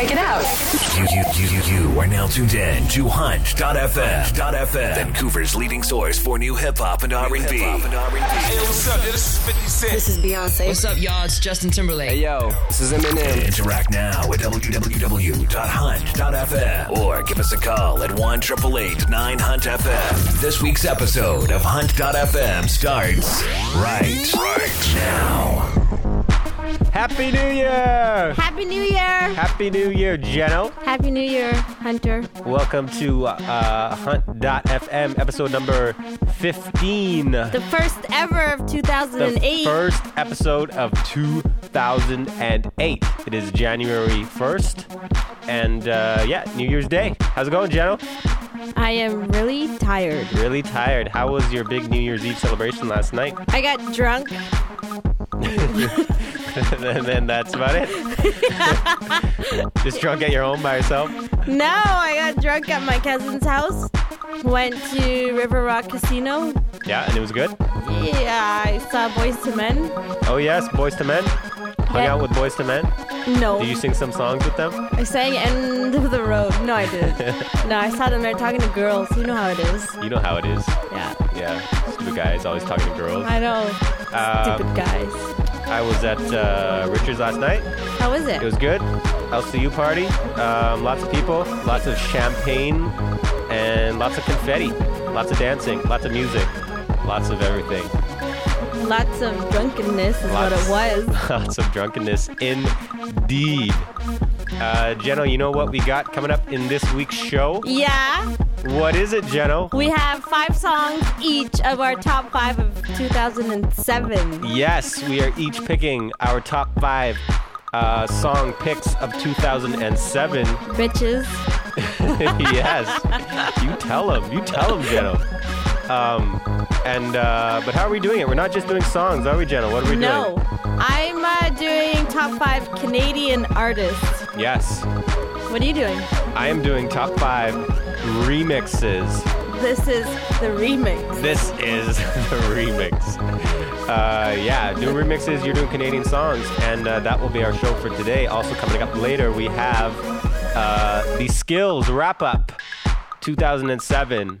check it out. You, you, you, you, you are now tuned in to Hunt.fm. FM, Vancouver's leading source for new hip hop and R&B. Hey, what's up? This is 50 Cent. This is Beyonce. What's up, y'all? It's Justin Timberlake. Hey yo, this is Eminem. Interact now at www.hunt.fm or give us a call at 1 9 Hunt FM. This week's episode of Hunt.fm starts right, right now. Happy New Year! Happy New Year! Happy New Year, Jenno. Happy New Year, Hunter. Welcome to uh, Hunt.fm, episode number 15. The first ever of 2008. The first episode of 2008. It is January 1st. And uh, yeah, New Year's Day. How's it going, Jenno? I am really tired. Really tired. How was your big New Year's Eve celebration last night? I got drunk. and then that's about it. Just drunk at your home by yourself? No, I got drunk at my cousin's house. Went to River Rock Casino. Yeah, and it was good? Yeah, I saw Boyz II Men. Oh, yes, Boyz II Men? Hung Yeah. out with Boyz II Men? No. Did you sing some songs with them? I sang End of the Road. No, I didn't. no, I saw them there talking to girls. You know how it is. You know how it is. Yeah. Yeah, stupid guys always talking to girls. I know. Um, Stupid guys. I was at uh, Richard's last night. How was it? It was good. LCU party. Um, lots of people, lots of champagne, and lots of confetti. Lots of dancing, lots of music, lots of everything. Lots of drunkenness is what it was. Lots of drunkenness, indeed. Uh, Jenno, you know what we got coming up in this week's show? Yeah. What is it, Jenno? We have five songs each of our top five of 2007. Yes, we are each picking our top five uh, song picks of 2007. Bitches. yes, you tell them. You tell them, Jenno. Um, and uh, but how are we doing it? We're not just doing songs, are we, Jenno? What are we doing? No. I'm uh, doing top five Canadian artists. Yes, What are you doing? I am doing top five remixes. This is the remix. This is the remix. Uh, yeah, doing remixes. You're doing Canadian songs, and uh, that will be our show for today. Also coming up later, we have uh, the Skillz wrap up 2007.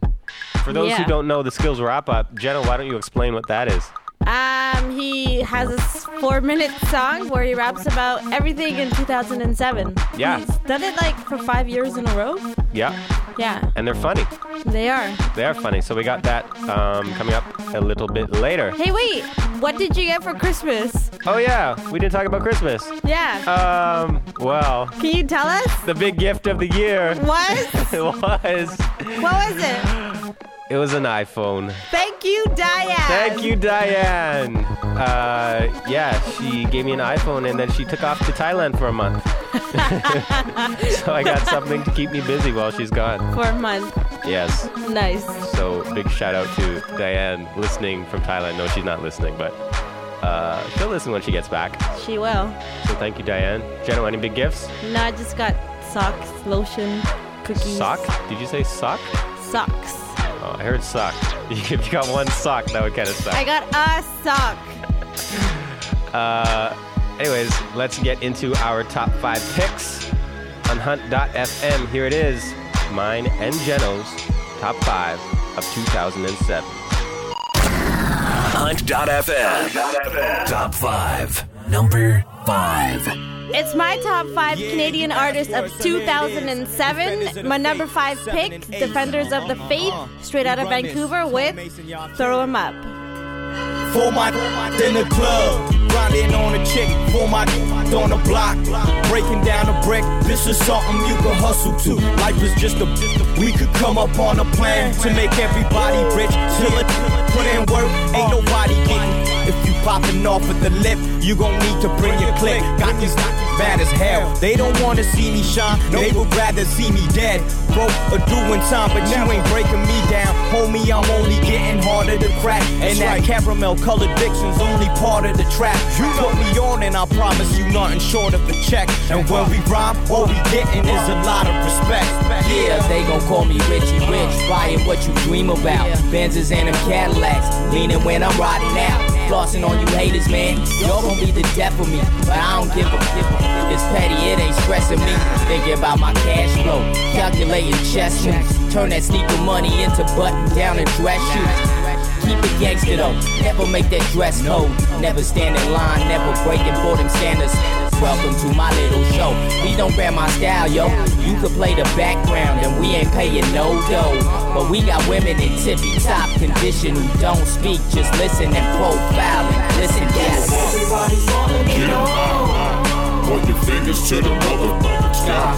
For those who don't know the Skillz wrap up, Jenna, why don't you explain what that is? Um, he has a four-minute song where he raps about everything in 2007. Yeah. He's done it like for five years in a row. Yeah, Yeah, and they're funny. they are. They are funny. So we got that um, coming up a little bit later. Hey, wait. What did you get for Christmas? Oh yeah, we didn't talk about Christmas. Yeah. Um, well, Can you tell us? the big gift of the year What? It was what was it? It was an iPhone. Thank you, Diane. Thank you, Diane. Uh, yeah, she gave me an iPhone and then she took off to Thailand for a month. so I got something to keep me busy while she's gone. For a month. Yes. Nice. So big shout out to Diane listening from Thailand. No, she's not listening, but uh, she'll listen when she gets back. She will. So thank you, Diane. Jenna, any big gifts? No, I just got socks, lotion, cookies. Sock? Did you say sock? Socks. Oh, I heard sock. If you got one sock, that would kind of suck. I got a sock. Uh, anyways, let's get into our top five picks on Hunt.fm. Here it is, mine and Jenno's top five of 2007. Hunt.fm. Top 5. Number 5. It's my top five Canadian artists of 2007. My number five pick, Defenders of the uh-huh. Faith, straight out of Vancouver with Throw 'em Up. For my in the club, grinding on a chick. For my on the block, breaking down a brick. This is something you can hustle to. Life is just a. We could come up on a plan to make everybody rich. Till it put in work, ain't nobody getting. If you popping off at the lip, you gon' need to bring your click. Got these bad as hell. They don't wanna see me shine. They would rather see me dead, broke or doing time. But you ain't breaking me down, homie. I'm only getting harder to crack. And that caramel colored Dixon's only part of the trap. You put me on, and I promise you nothing short of a check. And when we rhyme, all we getting is a lot of respect. Yeah, they gon' call me Richie Rich, buying what you dream about. Benzes and them Cadillacs, leaning when I'm riding out. Flossing on you haters, man. Y'all gon' be the death of me, but I don't give a it's petty, it ain't stressing me. Thinking about my cash flow, calculating chess moves. Turn that sneaker money into button down and dress shoes. Keep it gangster though, never make that dress code. Never stand in line, never breaking for them standards. Welcome to my little show. Please don't grab my style, yo. You could play the background and we ain't paying no dough. But we got women in tippy top condition who don't speak, just listen and profile and listen. Yes. Everybody's wanting to know. Point your fingers to the mother sky.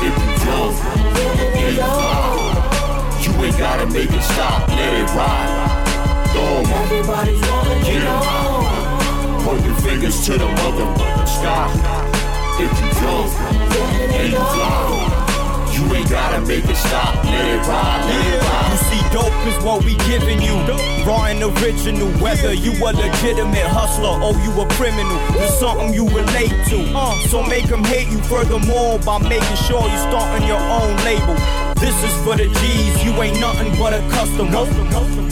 If you jump, then you fly. You ain't gotta make it stop, let it ride. Throw 'em Everybody's wanting to Get 'em. know. Point your fingers to the mother sky. If you jump and you fly, you ain't gotta make it stop. Let it ride, let it You see, dope is what we giving you. Raw and original. Whether you a legitimate hustler or you a criminal, it's something you relate to. Uh. So make them hate you furthermore by making sure you starting your own label. This is for the G's, you ain't nothing but a customer.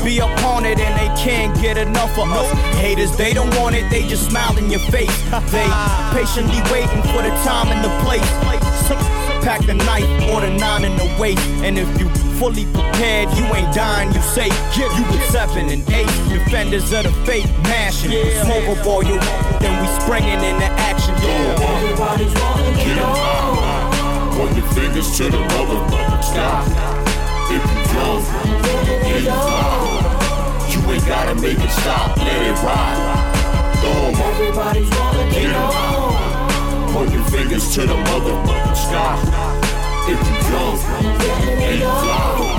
Be upon it and they can't get enough of us. Haters, they don't want it, they just smile in your face. They patiently waiting for the time and the place. Pack the knife or the nine in the waist. And if you fully prepared, you ain't dying, you safe. You with seven and eight defenders of the faith, mashing. Smoke a boy, you then we springing into action. Yeah. Everybody's wanting to Get 'em know. Point your fingers to the mother sky. If you jump and you fly, you ain't gotta make it stop. Let it ride. Throw. Everybody's to Get know. Point your fingers to the mother sky. If you jump and you fly,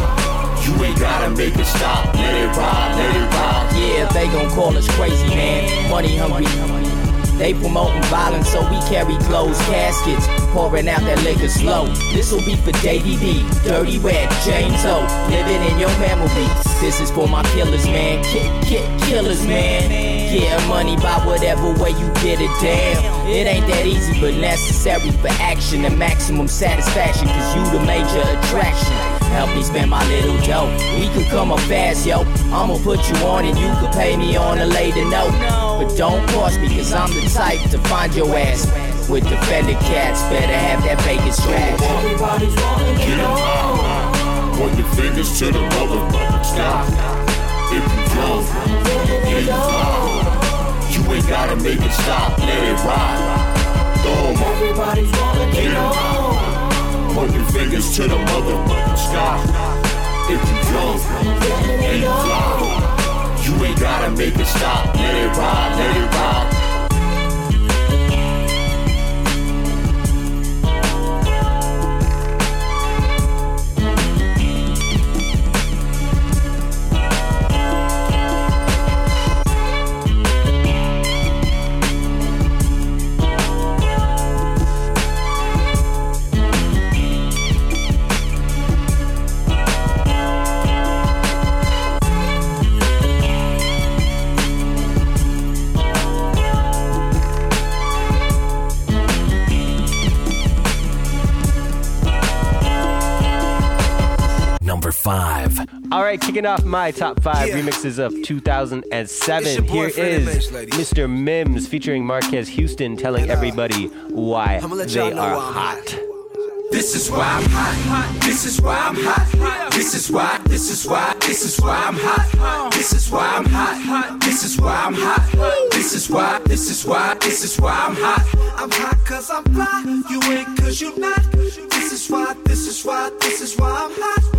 you ain't gotta make it stop. Let it ride, let it ride. Yeah, they gon' call us crazy, man. Money hungry. They promoting violence, so we carry closed caskets. Pouring out that liquor slow. This'll be for Davey D, Dirty Red, James O. Living in your memories. This is for my killers, man. Kick, kick, killers, man. Yeah, money by whatever way you get it, damn. It ain't that easy, but necessary for action and maximum satisfaction, cause you the major attraction. Help me spend my little dough. We could come up fast, yo. I'ma put you on and you could pay me on a later note. But don't cost me, cause I'm the type to find your ass. With defender cats, better have that bacon scratch. Everybody's wanting to Get 'em know. Point your fingers to the mother sky. If you jump and you fly, you ain't gotta make it stop. Let it ride. Throw 'em up. Everybody's wanting to Get 'em. Know. Point your fingers to the mother sky. If you and you you ain't gotta make it stop. Let it ride, let it ride. Kicking off my top five Yeah. remixes of 2007. your boy, Here is Mims. Mr. Mims featuring Marques Houston telling everybody why they are why I'm hot. hot. This is why I'm hot. This is why I'm hot. This is why. This is why. This is why I'm hot. This is why I'm hot. This is why I'm hot. This is why. This is why. This is why I'm hot. I'm hot cause I'm fly. You ain't cause you not. This is why. This is why. This is why I'm hot.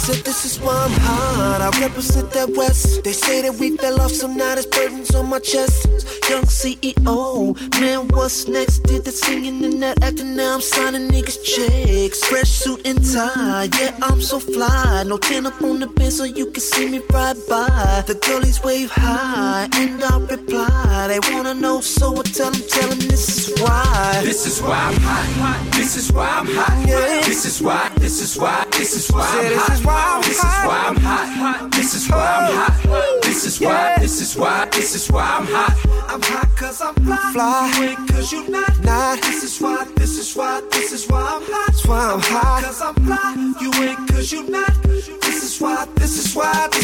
Said this is why I'm hot. I represent that West. They say that we fell off, so now there's burdens on my chest. Young CEO, man, what's next? Did the singing and that acting, now I'm signing niggas checks. Fresh suit and tie, yeah, I'm so fly. No tin up on the bin so you can see me ride by. The girlies wave high, and I reply. They wanna know, so I tell them, tell them this is why. This is why I'm hot. This is why I'm hot. Yeah. This is why. This is why. This is why I'm hot. Why I'm This is hot. why I'm hot. This is why I'm hot. Oh, this is why. This is why. This is why I'm hot. I'm hot cause I'm fly. Fly. You ain't cause you not. Not. This is why. This is why. This is why I'm hot. That's why I'm hot. Cause I'm fly. You ain't cause you not. This is is why, this is why, this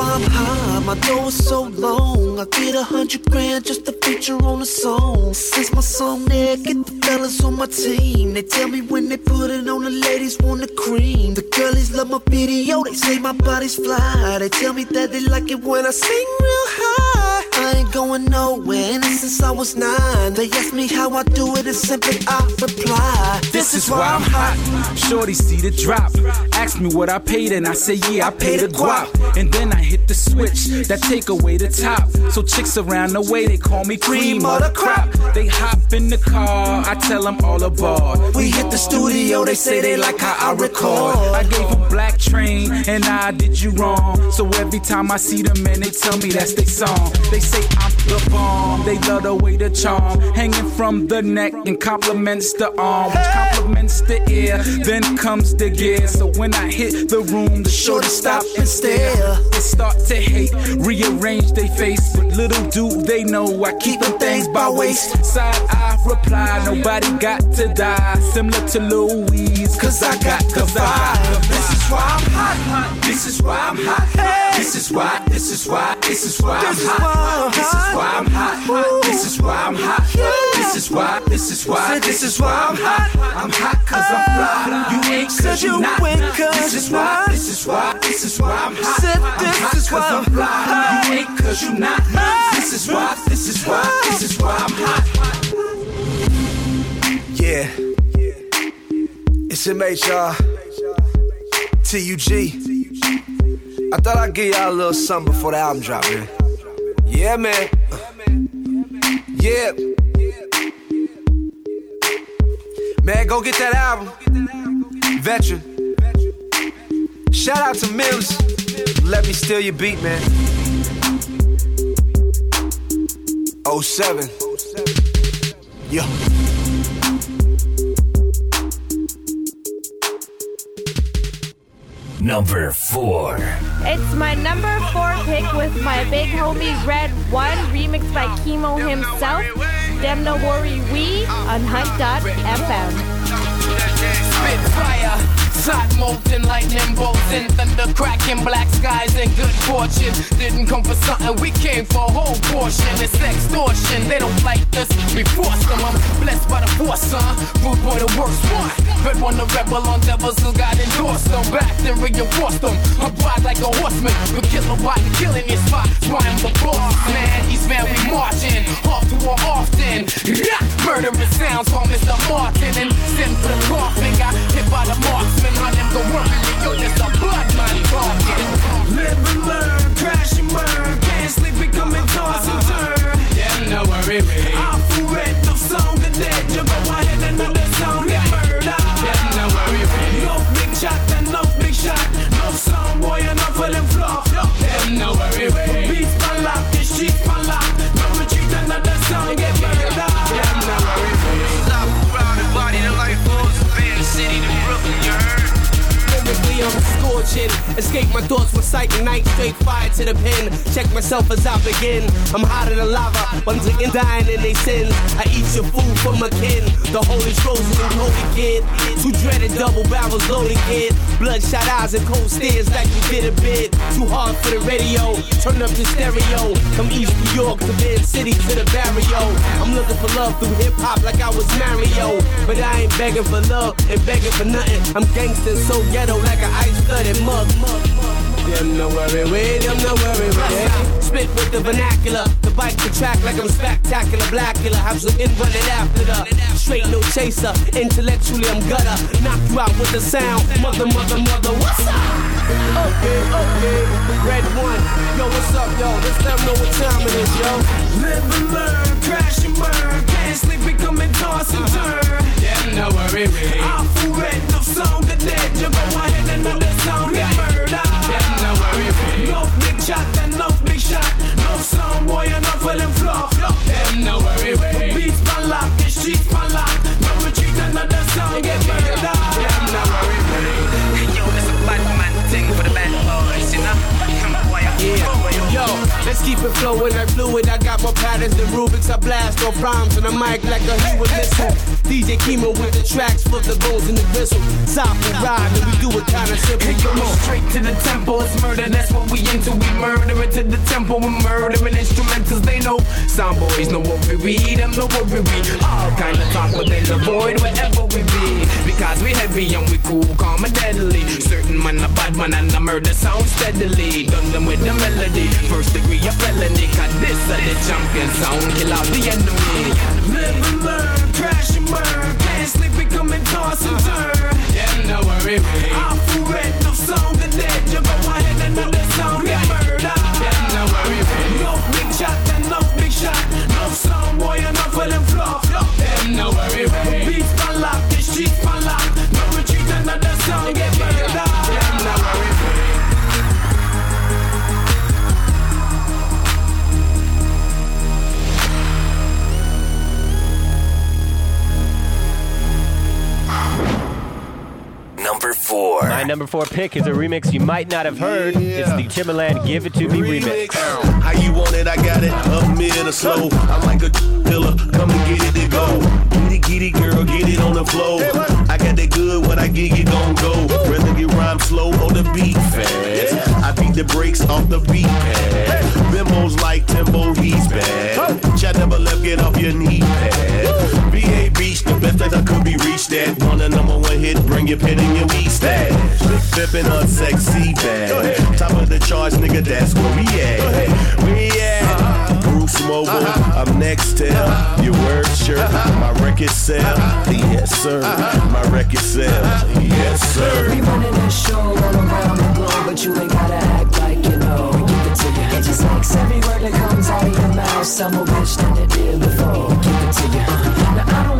I'm high, My dough is so long. I get a hundred grand just to feature on a song. Since my song there, get the fellas on my team. They tell me when they put it on, the ladies want the cream. The girlies love my video. They say my body's fly. They tell me that they like it when I sing real high. I ain't going nowhere, and since I was nine, they ask me how I do it, and simply I reply. This is why I'm hot. Shorty see the drop. Ask me what I paid, and I say, yeah, I paid a guap. And then I hit the switch that take away the top. So chicks around the way, they call me cream of the crop. They hop in the car, I tell them all aboard. We hit the studio, they say they like how I record. I gave a black train, and I did you wrong. So every time I see them, man, they tell me that's their song. They say I'm the bomb, they love the way the charm. Hanging from the neck and compliments the arm, which compliments the ear. Then comes the gear. So when I hit the room, the shorty stop and stare. They start to hate, rearrange their face. But little do they know I keep them things by waist. Side I reply, nobody got to die. Similar to Louise, cause I got the vibe. This is why I'm hot. This is why I'm hot. This is why. This is why. This is why I'm hot. This is why I'm hot. This is why I'm hot. This is why. This is why. This is why I'm hot. I'm hot cause I'm fly. You ain't cause you not. This is why. This is why. This is why I'm hot. I'm hot cause I'm fly. You ain't cause you not. This is why. This is why. This is why I'm hot. Yeah. It's MHR. TUG. I thought I'd give y'all a little something before the album drop, man. Yeah, man. Yeah. Man, go get that album. Veteran. Shout out to Mims. Let me steal your beat, man. 07. Yo. Number four. It's my number four pick with my big homie Red 1, remixed by Kemo himself. Dem no worry we on Hunt.fm. Spitfire, hot molten lightning bolts and thunder cracking black skies and good fortune. Didn't come for something, we came for a whole portion. It's extortion, they don't like us, we force them. I'm blessed by the force, son. Rude boy, the worst one. Red one, the rebel on devils who got endorsed them. Back then reinforced them. I'm ride like a horseman, but kill a body, killing your spot. Why I'm the boss, man. East man, we marching, off to war often. Murderous sounds from Mr. Martin and send for the coffin. Got hit by the marksman, on them go working. Yo, this a blood man talking. Live and learn, crash and burn. Can't sleep, becoming toss and turn. Yeah, no worry, me. I'm full red, no song the dead. You go ahead and scorching. Escape my thoughts with sight and night, straight fire to the pen. Check myself as I begin. I'm hotter than lava, ones again dying in they sins. I eat your food for my kin. The holy frozen and holy kid. Too dreaded double barrels loaded kid. Bloodshot eyes and cold stares like you did a bit. Too hard for the radio. Turn up the stereo. From East New York to Bend City to the barrio. I'm looking for love through hip hop like I was Mario. But I ain't begging for love and begging for nothing. I'm gangster so ghetto like an ice flooded mug. Them no worry with, them no worry with. Spit with the vernacular, the bike the track like I'm spectacular, blackula. Have some in running after the straight no chaser. Intellectually I'm gutter, knock you out with the sound. Mother, mother, mother, what's up? Okay, okay, red one. Yo, what's up, yo? Let's let them know what time it is, yo. Live and learn, crash and burn. Sleep, becoming turn. Yeah, no worry. I'm full red, no song the dead. You go ahead and know the song get murder. Yeah, no worry with. No big shot and no big shot. No song, boy, enough for them flop. Yeah, no worry with. Beats my lock, the streets my lock. No retreat, another song Let's keep it flowing like fluid. I got more patterns than Rubik's. I blast off rhymes on the mic like a Hewitt missile. DJ Kemo with the tracks, flip the bones in the whistle. Soft and ride, and we do it kinda simple. Come on. Straight to the temple, it's murder, that's what we into. We murder it to the temple, we're murdering instrumentals. They know sound boys know what we read, them know what we read. All kind of talk, but they avoid wherever we be. Because we heavy and we cool, calm and deadly. Certain man a bad man and a murder sound steadily. Done them with the melody, first degree of felony. Cause this is the champion sound, kill out the enemy. Live and learn, crash and burn. Can't sleep, and toss and turn. Yeah, no worry, me. I'm full red, no song, the dead. You go ahead and know four. My number four pick is a remix you might not have heard. It's the Timbaland "Give It to Me" remix. How you want it? I got it. Up mid or slow. I'm like a killer. Come and get it and go. Get it, get it, girl. Get it on the floor. I got that good. What I get it, gon' go. Rather get rhyme slow or the beat fast. I beat the brakes off the beat pad. Bimbos like Timbo, he's bad. Chat never left. Get off your knee pad. VA Beach, the best that I could be reached at. Want a number one hit? Bring your pen and your weed stash. Flipping on sexy bad. Top of the charts, nigga. That's where we at. We at. Bruce Mobile, I'm uh-huh. next to uh-huh. your word shirt. Uh-huh. My record sell, yes sir. My record sell, yes sir. We running this show all around the globe, but you ain't gotta act like you know. We give it to you. It just makes every word that comes out of your mouth sound more rich than it did before. Give it to you. Now I don't know if you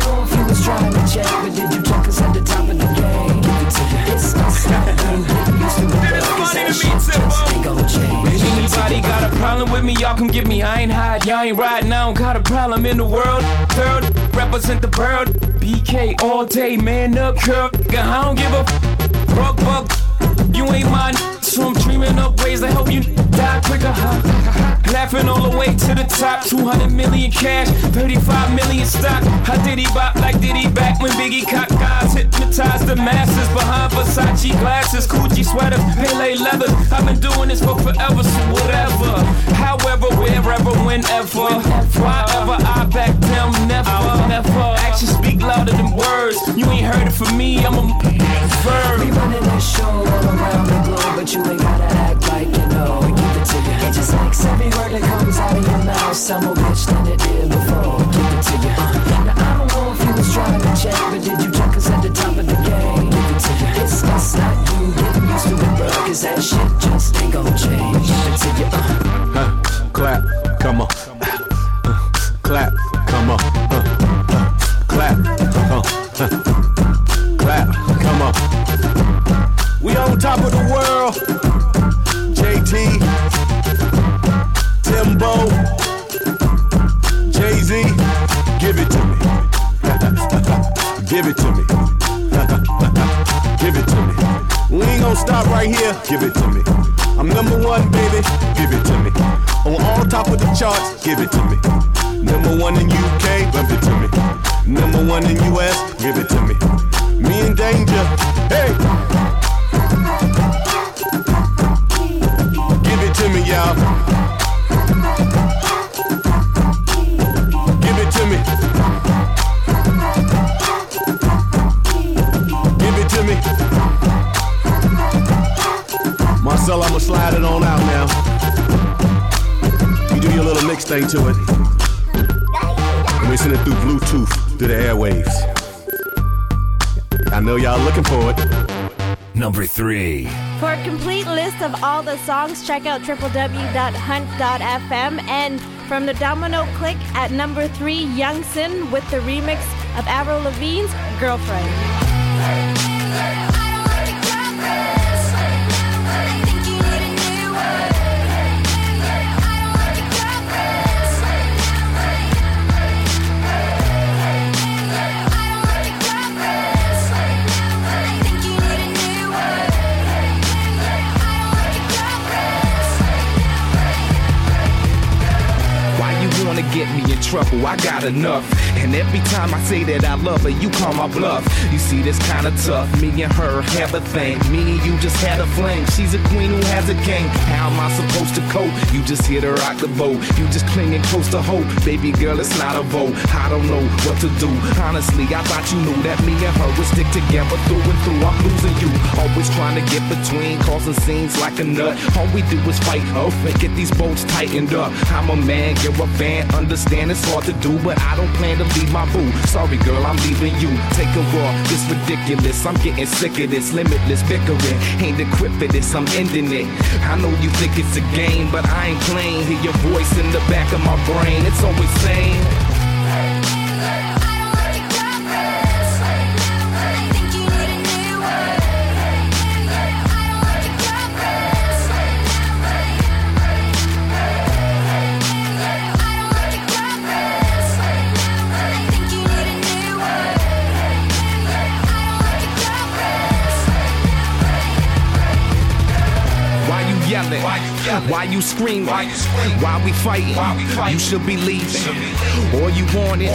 was trying to check, but did you check us at the top of the game? Give it to you. It's not you getting used to it, cause that shit just ain't gon' change. Anybody got a problem with me? Y'all come get me. I ain't hide. Y'all ain't riding. I don't got a problem in the world. Third, represent the world. BK all day, man up, curl. I don't give a f- broke buck. You ain't mine. So I'm dreaming up ways to help you die quicker. Huh? Laughing all the way to the top. 200 million cash, 35 million stock. I did he bop like did he back when Biggie cock guys hypnotized the masses behind Versace glasses, Gucci sweaters, Pele leathers. I've been doing this for forever, so whatever. However, wherever, whenever. Why ever I back down, never. never. Actions speak louder than words. You ain't heard it from me, I'm a verb. We running this show all around the globe, but you ain't gotta act like you know. It to you. It just makes every word that comes out of your mouth sound more rich than it did before. Give it to you. Now I don't know you was trying to check, but did you check us at the top of the game? Give it to you. It's us, not you, getting used to it, bro. Cause that shit just ain't gon' change. Give it to you. Uh. Huh, clap, come on. Uh, clap, come on. Uh, uh, clap, uh, uh, clap, come on. We on top of the right here. Give it to me. I'm number one, baby. Give it to me. On all top of the charts. Give it to me. Number one in UK. Give it to me. Number one in US. Give it to me. Me in danger. Hey. Give it to me, y'all. Slide it on out now. You do your little mix thing to it. Let me send it through Bluetooth through the airwaves. I know y'all looking for it. Number three. For a complete list of all the songs, check out www.hunt.fm and from the Domino Click at number three, Young Sin with the remix of Avril Lavigne's Girlfriend. Trouble. I got enough. And every time I say that I love her, you call my bluff. You see, this kinda tough. Me and her have a thing. Me and you just had a fling. She's a queen who has a king. How am I supposed to cope? You just hit her rock the boat. You just clinging close to hope. Baby girl, it's not a vote. I don't know what to do. Honestly, I thought you knew that me and her would stick together through and through. I'm losing you. Always trying to get between, causing scenes like a nut. All we do is fight up and get these bolts tightened up. I'm a man, you're a fan. Understand it's hard to do, but I don't plan to leave my boo. Sorry, girl, I'm leaving you. Take a walk, this ridiculous. I'm getting sick of this limitless bickering. Ain't equipped for this, I'm ending it. I know you think it's a game, but I ain't playing. Hear your voice in the back of my brain. It's always saying. Why you yelling? Why you screaming? Why we fighting? You should be leaving. All you want is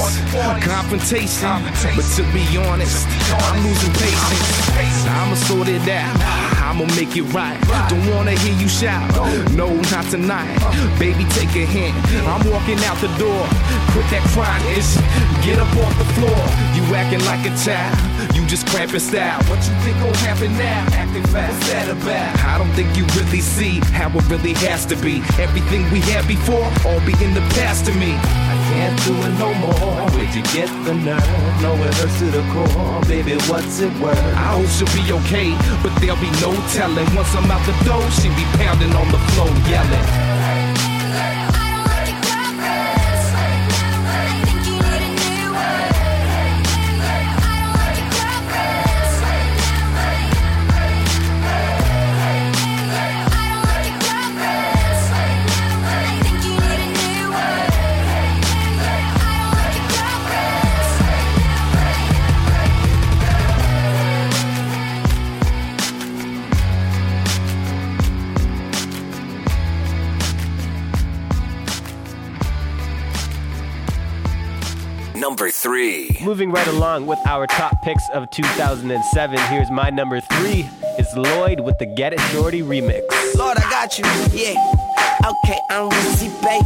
confrontation. But to be honest, I'm losing patience. I'ma sort it out. I'ma make it right. Don't wanna hear you shout. No, not tonight. Baby, take a hint. I'm walking out the door. Quit that crying ish. Get up off the floor. You acting like a child. You just cramping style. What you think gon' happen now? Acting fast. What's that about? I don't think you really see how it really has to be. Everything we had before, all be in the past to me. I can't do it no more. Where'd you get the nerve? No, it hurts to the core. Baby, what's it worth? I hope she'll be okay, but there'll be no telling. Once I'm out the door, she be pounding on the floor, yelling. Moving right along with our top picks of 2007. Here's my number three. It's Lloyd with the Get It Shorty remix. Lord, I got you. Yeah. Okay, I'm Wizzy Bay,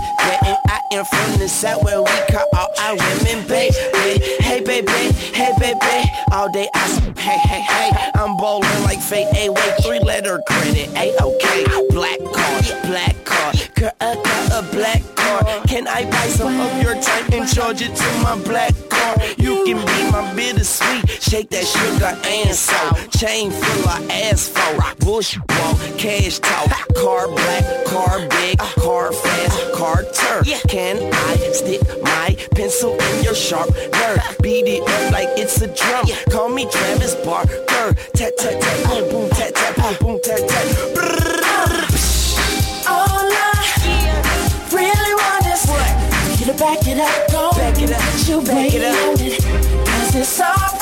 and I am from the south where we call all our women babe. Hey, baby, hey, baby, all day I say, hey, hey, hey. I'm bowling like fate, a wait, three letter credit, a okay. Black card, black card, girl, I got a black card. Can I buy some of your time and charge it to my black card? You can be my bittersweet, shake that sugar and salt. Chain full of asphalt, bush walk, cash talk, car black, car big, car fast, car turf. Can I stick my pencil in your sharp nerve? Beat it up like it's a drum. Call me Travis Barker. Tat tat tat, boom boom, tat tat, boom boom, tat tat. To back it up, go back it up, you back it up. it, cause it's alright.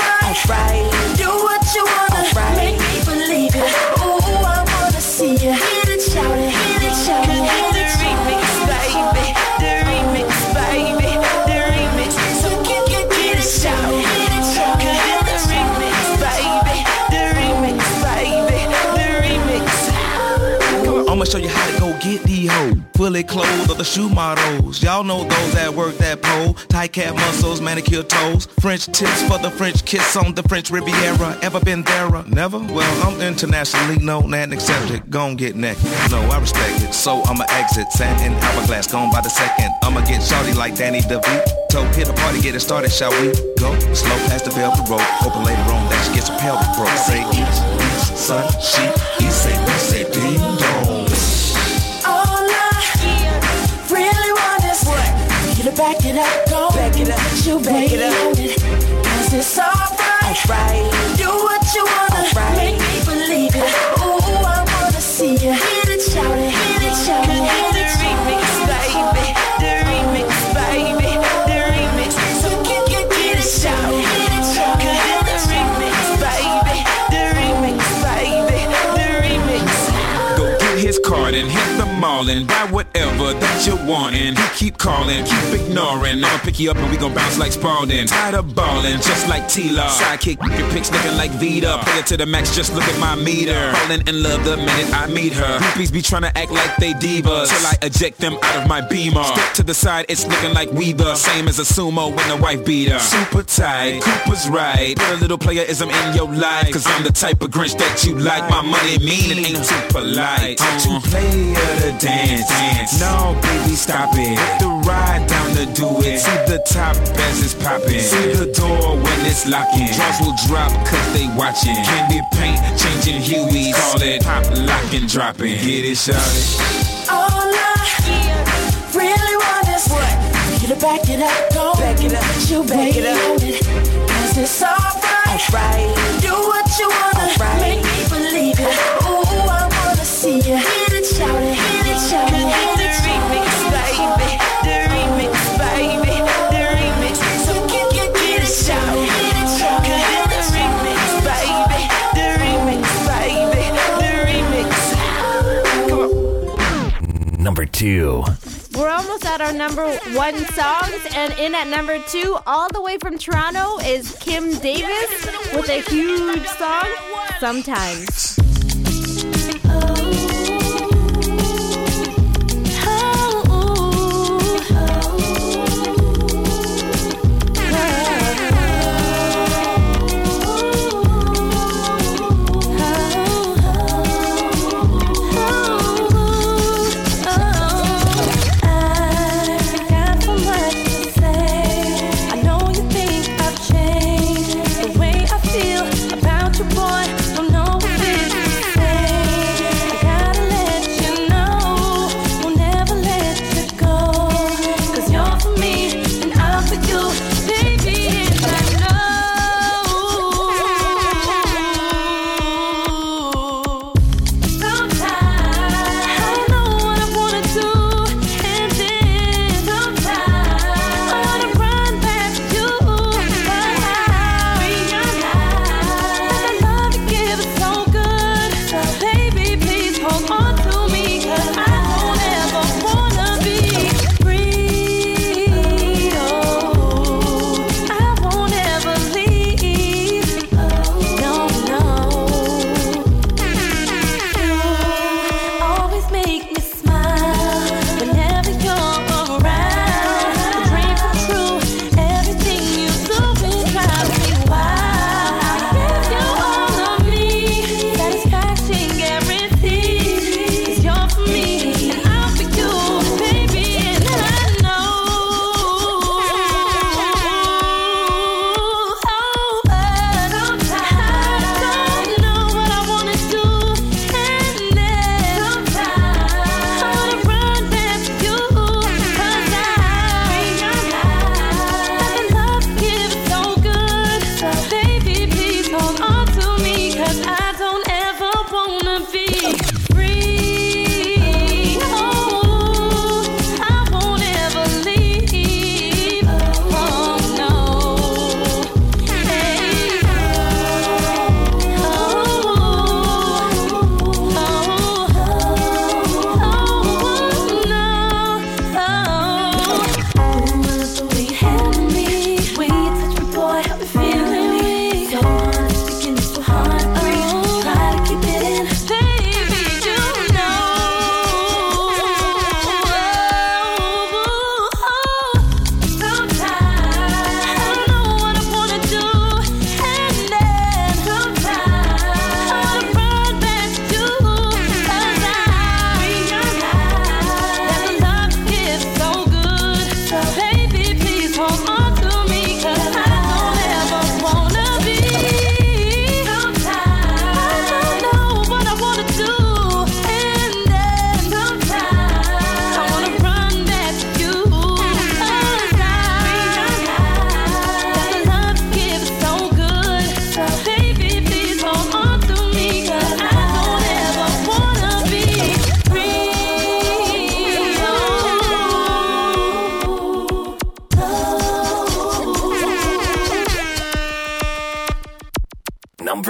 Alright. Do what you wanna, Alright. make me believe it. Ooh, I wanna see you. Hit it, shout it, hit it, shout it, hit it, shout it. baby. The remix, baby. The remix. So get, get, get it, shout it, hit it, shout it, hit it, shout it. baby. The remix, baby. The remix. Come on, I'ma show you how to go get the hoe. Fully clothed or the shoe models. Y'all know those that work that pole. Tight cap muscles, manicure toes. French tips for the French kiss on the French Riviera. Ever been there? uh, Never? Well, I'm internationally known and accepted. Gon' get naked. No, I respect it. So I'ma exit. Sand in hourglass, gone by the second. I'ma get shawty like Danny DeVito. Hit a party, get it started, shall we? Go slow past the velvet rope. Hoping later on that she gets her pelvic broke. Say east, east, sun, she, east, say, back it up, go Back it up, you back it up. on it, cause it's alright. Alright. Do what you wanna, Alright. make me believe it. Ooh, I wanna see you. Hit it, shout it, hit it, shout it, hit it, shout it. baby. The remix, baby. The remix. So get, get, get it, shout it, hit it, shout it, hit it, shout it. baby. The remix, baby. The remix. Go get his card and hit the mall and buy whatever that you're wanting. You keep calling, keep ignoring. I'ma pick you up and we gon' bounce like Spalding. Tired of ballin', just like T-Law. Sidekick, your pics looking like Vita. Play it to the max, just look at my meter. Falling in love the minute I meet her. Groupies be trying to act like they divas. Till I eject them out of my beamer. Step to the side, it's looking like Weaver. Same as a sumo when the wife beat her. Super tight, Cooper's right. Put a little playerism in your life. Cause I'm the type of Grinch that you like. My money mean it ain't too polite. To play or to dance. dance. No, baby, stop it. Hit the ride down to do it. See the top as it's popping. See the door when it's locking. Draws will drop cause they watching. Candy paint, changing hueys. Call it pop, lock, and dropping. Get it, shawty. All I really want is what? You to back it up, go. Back it up, you back it up. It. Cause it's alright. Alright. Do what you wanna. Alright. Make me believe it. Ooh, I wanna see you. Hit it, shout it, hit it, shout it, two. We're almost at our number one songs, and in at number two, all the way from Toronto, is Kim Davis with a huge song, Sometimes.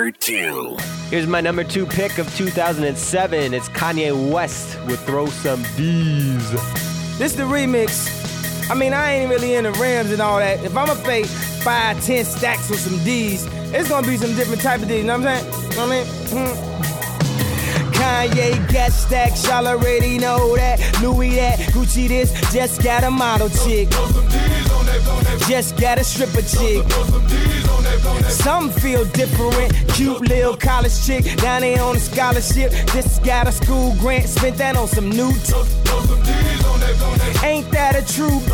Number two. Here's my number two pick of 2007. It's Kanye West with Throw Some D's. This the remix. I mean, I ain't really into rims and all that. If I'ma pay five, ten stacks for some D's, it's gonna be some different type of D's. You know what I'm saying? You know what I mean? Hmm. Kanye got stacks, y'all already know that. Louis that, Gucci this, just got a model chick. Just got a stripper chick. Some feel different. Cute little college chick down there on a scholarship. Just got a school grant, spent that on some new. Ain't that a truth?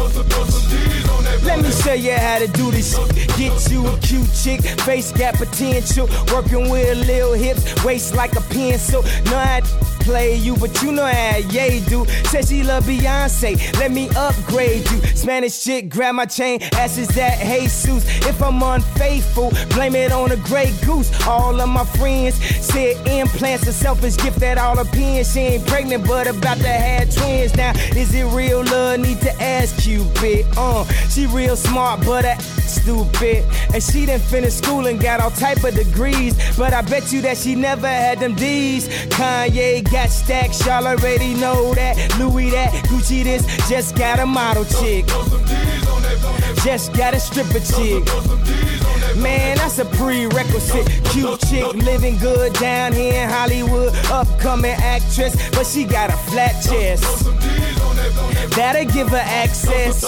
Let me show you how to do this shit. Get you a cute chick, face got potential. Working with little hips, waist like a pencil. Know play you, but you know how Ye do. Said she love Beyonce, let me upgrade you. Spanish shit, grab my chain, asks that Jesus. If I'm unfaithful, blame it on a gray goose. All of my friends said implants a selfish gift that all opinions. She ain't pregnant, but about to have twins. Now, is it real love? Need to ask Cupid. Uh, she real smart, but a stupid. And she done finished school and got all type of degrees. But I bet you that she never had them D's. Kanye got stacks, y'all already know that. Louis that, Gucci this, just got a model chick. Just got a stripper chick. Man, that's a prerequisite. Cute chick living good down here in Hollywood. Upcoming actress, but she got a flat chest. That'll give her access.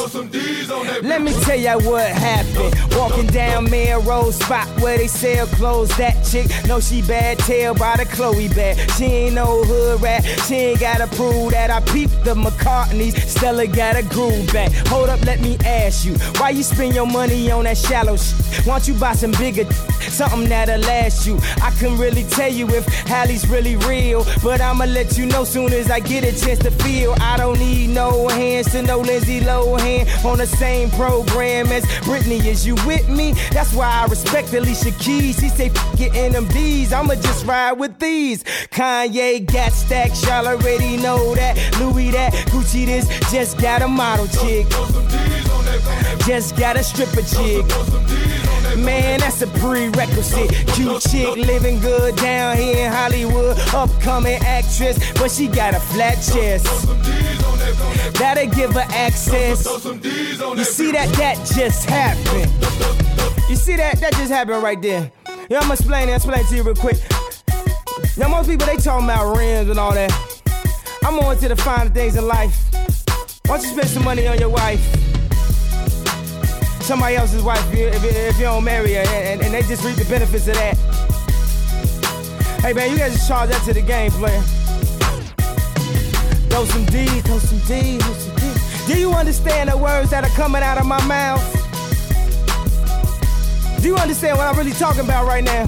Let me tell ya what happened. Walking down Melrose spot where they sell clothes. That chick know she bad, tell by the Chloe bag. She ain't no hood rat. She ain't gotta prove that. I peeped the McCartneys. Stella got a groove back. Hold up, let me ask you. Why you spend your money on that shallow shit? Why don't you buy some bigger something that'll last you? I can really tell you if Halle's really real. But I'ma let you know soon as I get a chance to feel. I don't need no hands to know Lindsay Lohan on the same program as Britney. Is you with me? That's why I respect Alicia Keys. He say, getting them D's. I'ma just ride with these. Kanye got stacks, y'all already know that. Louis that, Gucci this, just got a model chick. Just gotta strip a chick. Man, that's a prerequisite. Cute chick living good down here in Hollywood. Upcoming actress, but she got a flat chest. That'll give her access. You see that? That just happened. You see that? That just happened right there. Yeah, I'ma explain that. Explain to you real quick. Now, most people, they talking about rims and all that. I'm on to the finer things in life. Why don't you spend some money on your wife? Somebody else's wife, if you, if you, if you don't marry her, and, and, they just reap the benefits of that. Hey, man, you guys just charge that to the game, player. Throw some D's, throw some D's, throw some D's. Do you understand the words that are coming out of my mouth? Do you understand what I'm really talking about right now?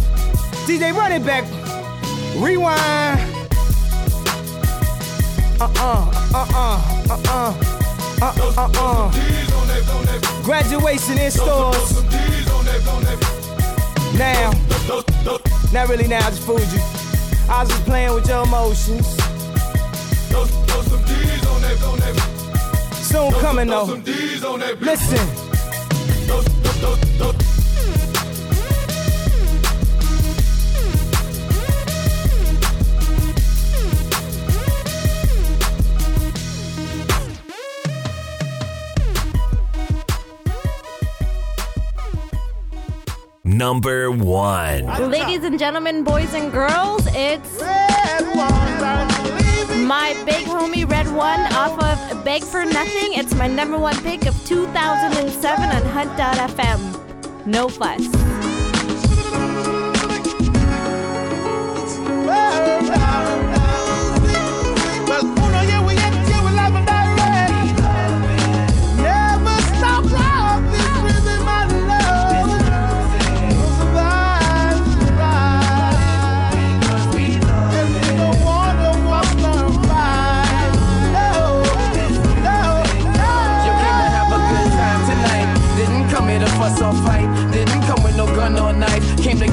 DJ, run it back. Rewind. Uh-uh, uh-uh, uh-uh, uh-uh, uh-uh. Graduation in stores. Now. Not really now, I just fooled you. I was just playing with your emotions. Soon coming though. Listen. Number one. Ladies and gentlemen, boys and girls, it's my big homie Red 1 off of Beg for Nothing. It's my number one pick of 2007 on Hunt.fm. No fuss.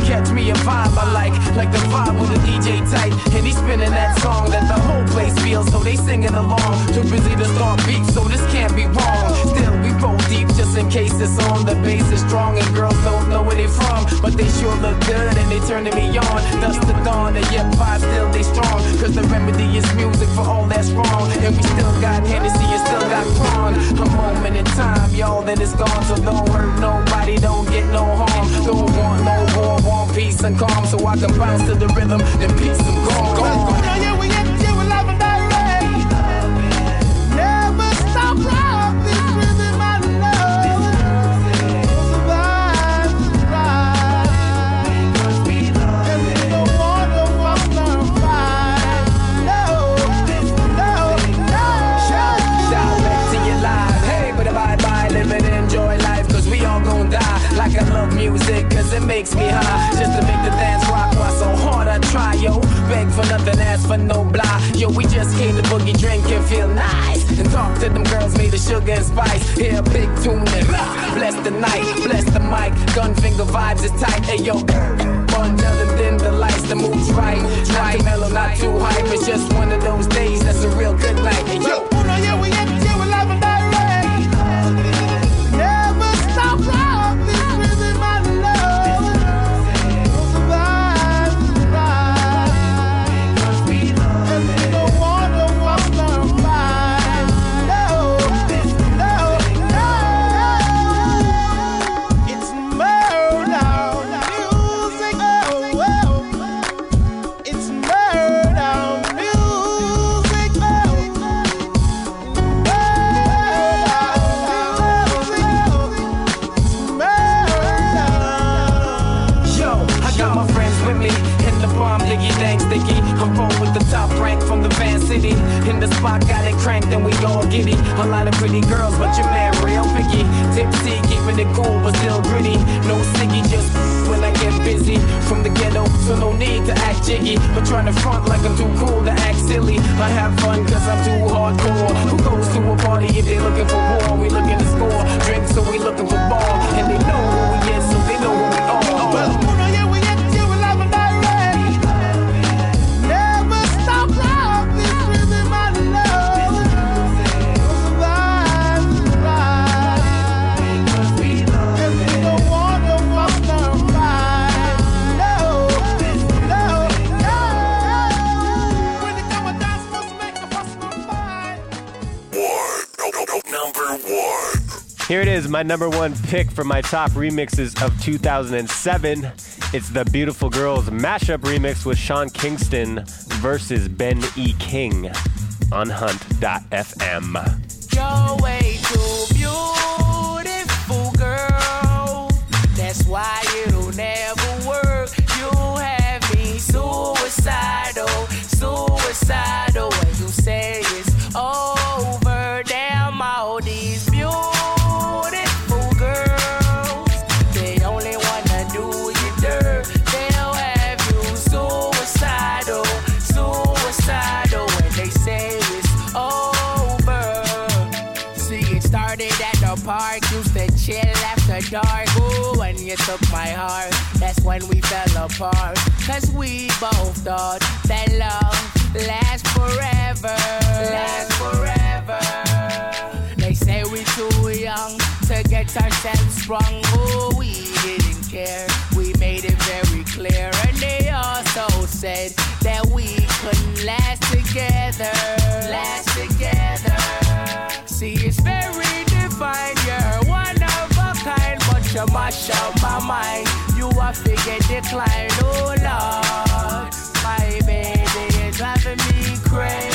Catch me a vibe I like, like the vibe with the DJ tight. And he's spinning that song that the whole place feels, so they singing along. Too busy to start beats, so this can't be wrong. Still, we roll deep in case it's on. The bass is strong and girls don't know where they from. But they sure look good and they turning me on. Dust the dawn and yet vibe still they strong. Cause the remedy is music for all that's wrong. And we still got Hennessy and still got Prawn. A moment in time, y'all, then it's gone. So don't hurt nobody, don't get no harm. Don't want no war, want peace and calm. So I can bounce to the rhythm and peace and calm. Yeah, we makes me high. Just to make the dance rock while so hard I try, yo. Beg for nothing, ask for no blah. Yo, we just came to boogie, drink and feel nice. And talk to them girls made of sugar and spice. Hear a big tune and bless the night, bless the mic. Gun finger vibes is tight, hey yo. Fun, other than the lights, the mood's right. Too mellow, not too hype. It's just one of those days that's a real good night. Hey yo. Uno, yeah, we my number one pick for my top remixes of 2007. It's the Beautiful Girls mashup remix with Sean Kingston versus Ben E. King on Hunt.fm. heart, that's when we fell apart. Cause we both thought that love lasts forever. Lasts forever. They say we're too young to get ourselves sprung. Ooh, we didn't care. We made it very clear. And they also said that we couldn't last together. Mash up my mind. You are figure decline, oh Lord. My baby is driving me crazy.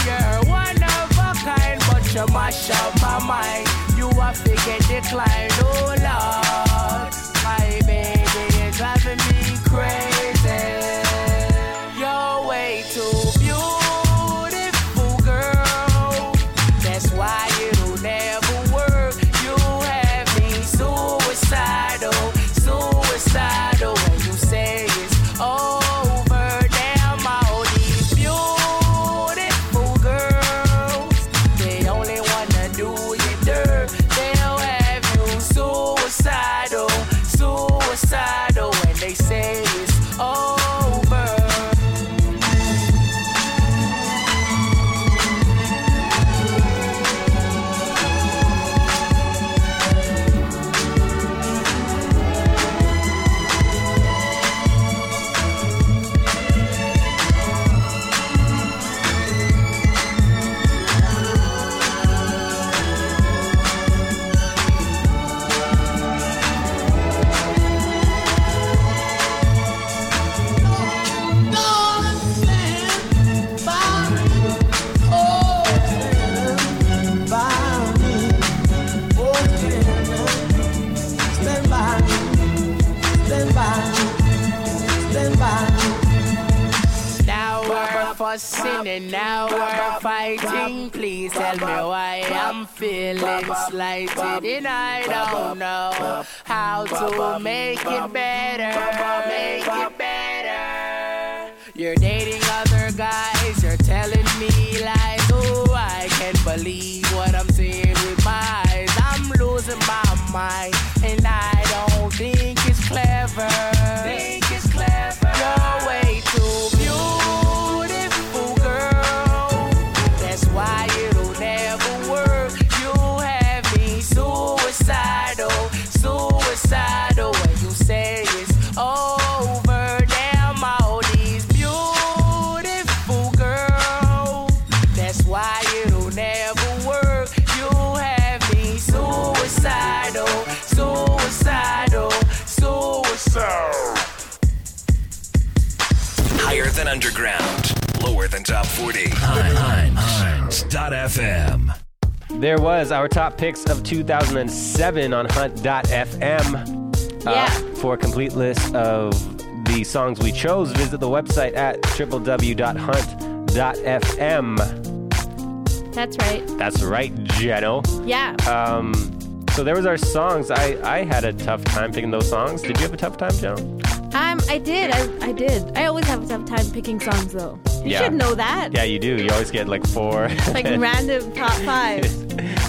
But you mash up my mind. You to get declined, oh Lord. My baby is driving me Hines.fm. There was our top picks of 2007 on Hunt.fm. Uh, Yeah. For a complete list of the songs we chose, visit the website at www.hunt.fm. That's right. That's right, Jenno. Yeah. Um, so there was our songs. I, I had a tough time picking those songs. Did you have a tough time, Jenno? Um, I did. I, I did. I always have a tough time picking songs, though. You Yeah. should know that. Yeah, you do. You always get like four. Like random top five.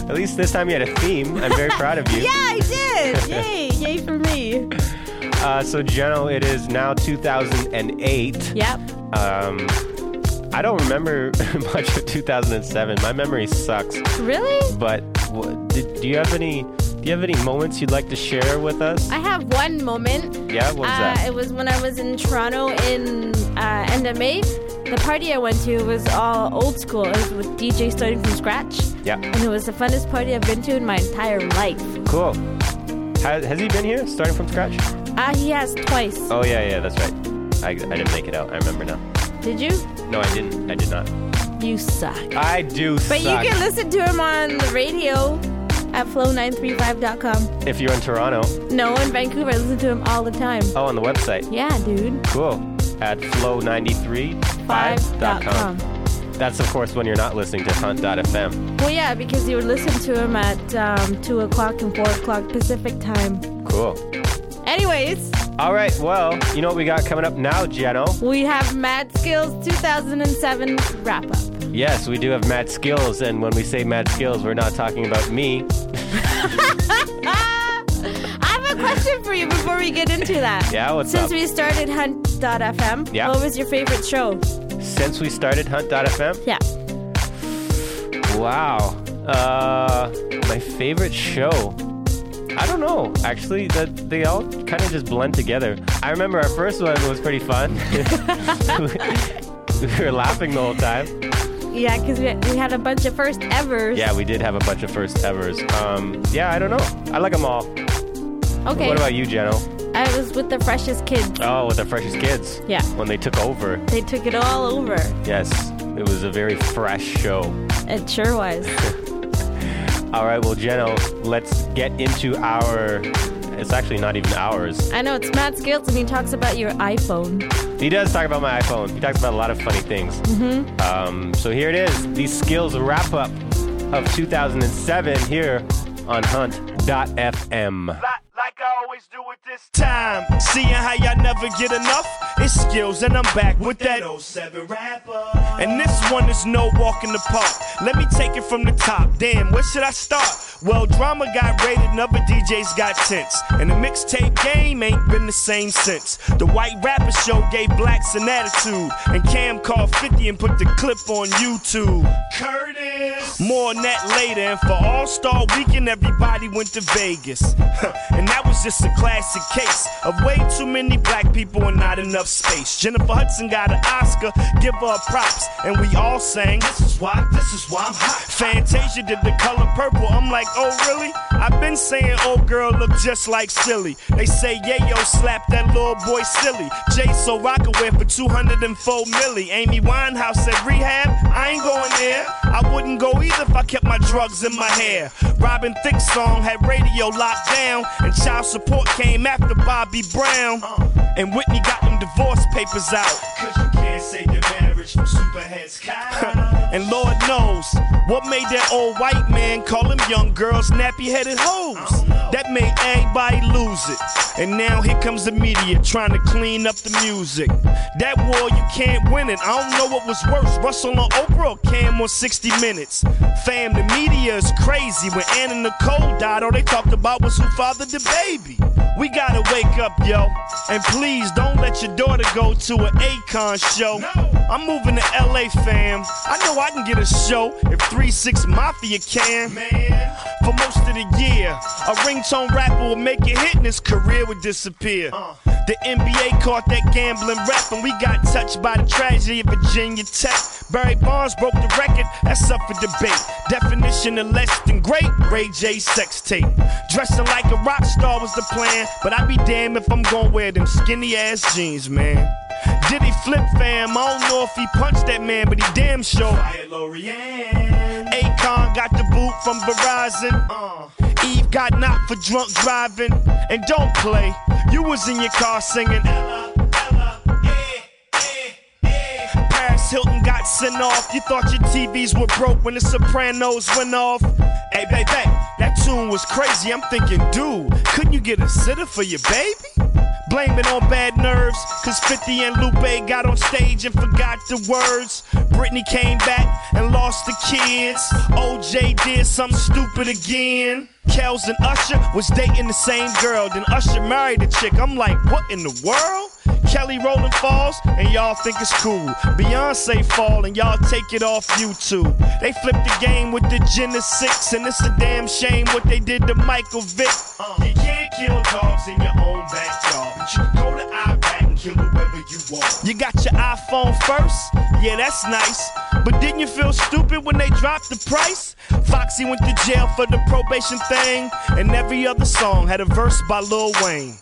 At least this time you had a theme. I'm very proud of you. Yeah, I did. Yay. Yay for me. Uh, so, Jenno, it is now 2008. Yep. Um, I don't remember much of 2007. My memory sucks. Really? But wha- did, do you have any? Do you have any moments you'd like to share with us? I have one moment. Yeah, what was uh, that? It was when I was in Toronto in uh, end of May. The party I went to was all old school. It was with DJ starting from scratch. Yeah. And it was the funnest party I've been to in my entire life. Cool. Has, has he been here, starting from scratch? Uh, he has twice. Oh yeah, yeah, that's right. I, I didn't make it out. I remember now. Did you? No, I didn't. I did not. You suck. I do suck. But you can listen to him on the radio at flow935.com. if you're in Toronto. No, in Vancouver, I listen to him all the time. Oh, on the website. Yeah, dude. Cool. At flow935.com. That's of course when you're not listening to Hunt.fm. Well, yeah, because you would listen to him at um, 2 o'clock and 4 o'clock Pacific time. Cool. Anyways, All right. Well, you know what we got coming up now, Jenno? we have Mad Skillz 2007 wrap up. Yes, we do have mad skills, and when we say mad skills, we're not talking about me. I have a question for you before we get into that. Yeah, what's Since up? we started Hunt.fm, Yeah. what was your favorite show? Since we started Hunt.fm? Yeah. Wow. Uh, my favorite show. I don't know. Actually, that they all kind of just blend together. I remember our first one was pretty fun. we were laughing the whole time. Yeah, because we, we had a bunch of first evers. Yeah, we did have a bunch of first evers. Um, yeah, I don't know. I like them all. Okay. What about you, Jenno? I was with the freshest kids. Oh, with the freshest kids. Yeah. When they took over. They took it all over. Yes, it was a very fresh show. It sure was. All right, well, Jenno, let's get into our. It's actually not even ours. I know it's Mad Skillz and he talks about your iPhone. He does talk about my iPhone. He talks about a lot of funny things. Mm-hmm. Um, so here it is the Skillz wrap up of 2007 here on Hunt.fm. Like I always do with this time. Seeing how y'all never get enough. It's Skillz, and I'm back with that 07 rapper. And this one is no walk in the park. Let me take it from the top. Damn, where should I start? Well, drama got rated, and other DJs got tense. And the mixtape game ain't been the same since. The white rapper show gave blacks an attitude. And Cam called 50 and put the clip on YouTube. Curtis! More on that later. And for All Star Weekend, everybody went to Vegas. and that was just a classic case of way too many black people and not enough space. Jennifer Hudson got an Oscar, give her props. And we all sang, This is why, this is why I'm hot. Fantasia did the color purple. I'm like, oh really? I've been saying oh girl look just like Celie. They say yeah, yo, slap that little boy silly. Jay so Rocawear for 204 milli. Amy Winehouse said rehab. I ain't going there. I wouldn't go either if I kept my drugs in my hair. Robin Thicke's song had radio locked down, and child support came after Bobby Brown. Uh. And Whitney got them divorce papers out. Cause you can't say your marriage from Superhead's And Lord knows what made that old white man call them young girls nappy headed hoes. That made everybody lose it. And now here comes the media trying to clean up the music. That war, you can't win it. I don't know what was worse, Russell on Oprah or Cam on 60 Minutes. Fam, the media is crazy. When Anna Nicole died, all they talked about was who fathered the baby. We gotta wake up, yo. And please don't let your daughter go to an Akon show. I'm moving to LA, fam. I know I can get a show if 3 6 Mafia can. Man. For most of the year, a ringtone rapper would make a hit and his career would disappear. The NBA caught that gambling rap, and we got touched by the tragedy of Virginia Tech. Barry Bonds broke the record, that's up for debate. Definition of less than great, Ray J sex tape. Dressing like a rock star was the plan, but I'd be damned if I'm gonna wear them skinny ass jeans, man. Did he flip fam? I don't know if he punched that man, but he damn sure. Akon got the boot from Verizon. Uh. Eve got knocked for drunk driving. And don't play, you was in your car singing. Paris Hilton got sent off. You thought your TVs were broke when the Sopranos went off. Hey, baby, that tune was crazy. I'm thinking, dude, couldn't you get a sitter for your baby? Blame it on bad nerves, cause 50 and Lupe got on stage and forgot the words. Britney came back and lost the kids. OJ did something stupid again. Kels and Usher was dating the same girl, then Usher married the chick. I'm like, what in the world? Kelly Rowland falls, and y'all think it's cool. Beyonce fall, and y'all take it off YouTube. They flipped the game with the Genesis, and it's a damn shame what they did to Michael Vick. you can't kill dogs in your own backyard, but you go to Iraq and kill whoever you want. You got your iPhone first? Yeah, that's nice. But didn't you feel stupid when they dropped the price? Foxy went to jail for the probation thing, and every other song had a verse by Lil Wayne.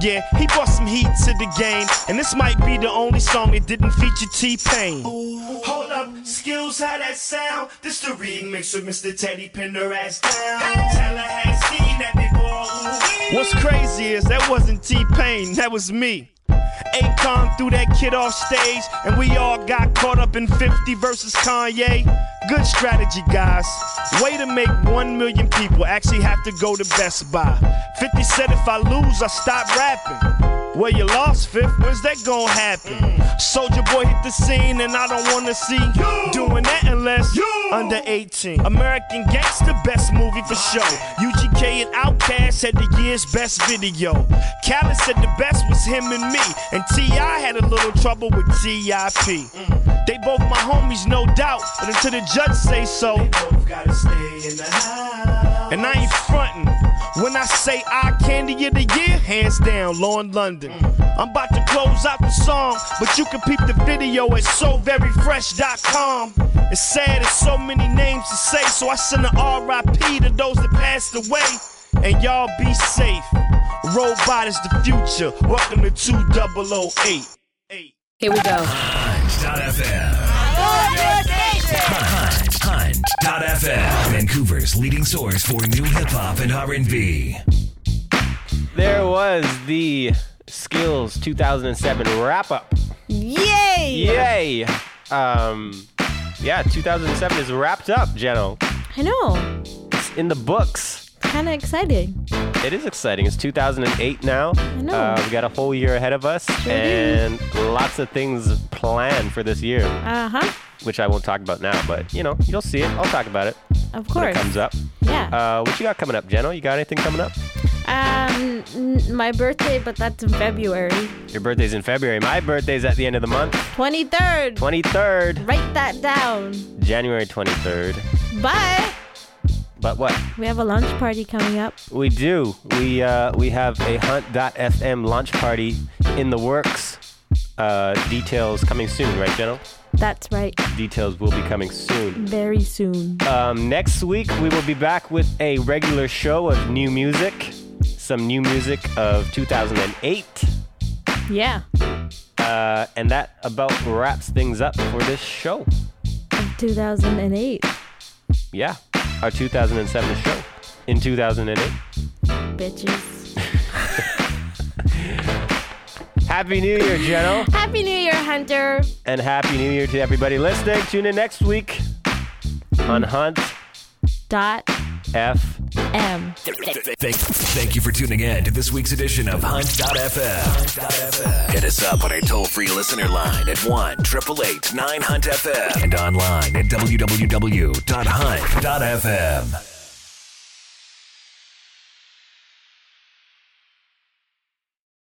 Yeah, he brought some heat to the game, and this might be the only song it didn't feature T-Pain. Hold up, Skillz, how that sound? This the remix with Mr. Teddy Pendergrass down. Tallahassee, that before. What's crazy is that wasn't T-Pain, that was me. Akon threw that kid off stage, and we all got caught up in 50 versus Kanye. Good strategy, guys. Way to make 1 million people actually have to go to Best Buy. 50 said if I lose, I stop rapping. Well, you lost, Fifth. When's that gonna happen? Soldier Boy hit the scene, and I don't wanna see you doing that unless you under 18. American Gangster, best movie for show. UGK and Outkast had the year's best video. Khaled said the best was him and me, and T.I. had a little trouble with T.I.P. They both my homies, no doubt, but until the judge say so, they both gotta stay in the house. And I ain't frontin'. When I say eye candy of the year, hands down, Lauren London. I'm about to close out the song, but you can peep the video at soveryfresh.com. It's sad, there's so many names to say, so I send an RIP to those that passed away. And y'all be safe. Robot is the future. Welcome to 2008. Here we go. Hunt.fm. Hunt. Hunt.fm. Vancouver's leading source for new hip hop and R&B. There was the Skillz 2007 wrap up. Yay! Yay! Um, yeah, 2007 is wrapped up, Jenno. I know. It's in the books. Kind of exciting. It is exciting. It's 2008 now. I know. Uh, we got a whole year ahead of us do. and lots of things planned for this year, Uh huh. Which I won't talk about now, but you know, you'll see it. I'll talk about it Of when it course. comes up. Yeah. Uh, what you got coming up, Jenno? You got anything coming up? Um, n- my birthday, but that's in February. Your birthday's in February. My birthday's at the end of the month. 23rd. 23rd. Write that down. January 23rd. But But what? we have a launch party coming up. We do. We uh, we have a Hunt.fm launch party in the works. Uh, details coming soon, right, Jenno? That's right. Details will be coming soon. Very soon. Um, next week, we will be back with a regular show of new music. Some new music of 2008. Yeah. Uh, and that about wraps things up for this show. Of 2008. Yeah, our 2007 show in 2008. Bitches. Happy New Year, Jenno. Happy New Year, Hunter. And Happy New Year to everybody listening. Tune in next week on Hunt Dot F. M. Thank, thank you for tuning in to this week's edition of Hunt.fm. Hit us up on our toll free listener line at 1 888 9 Hunt FM and online at www.hunt.fm.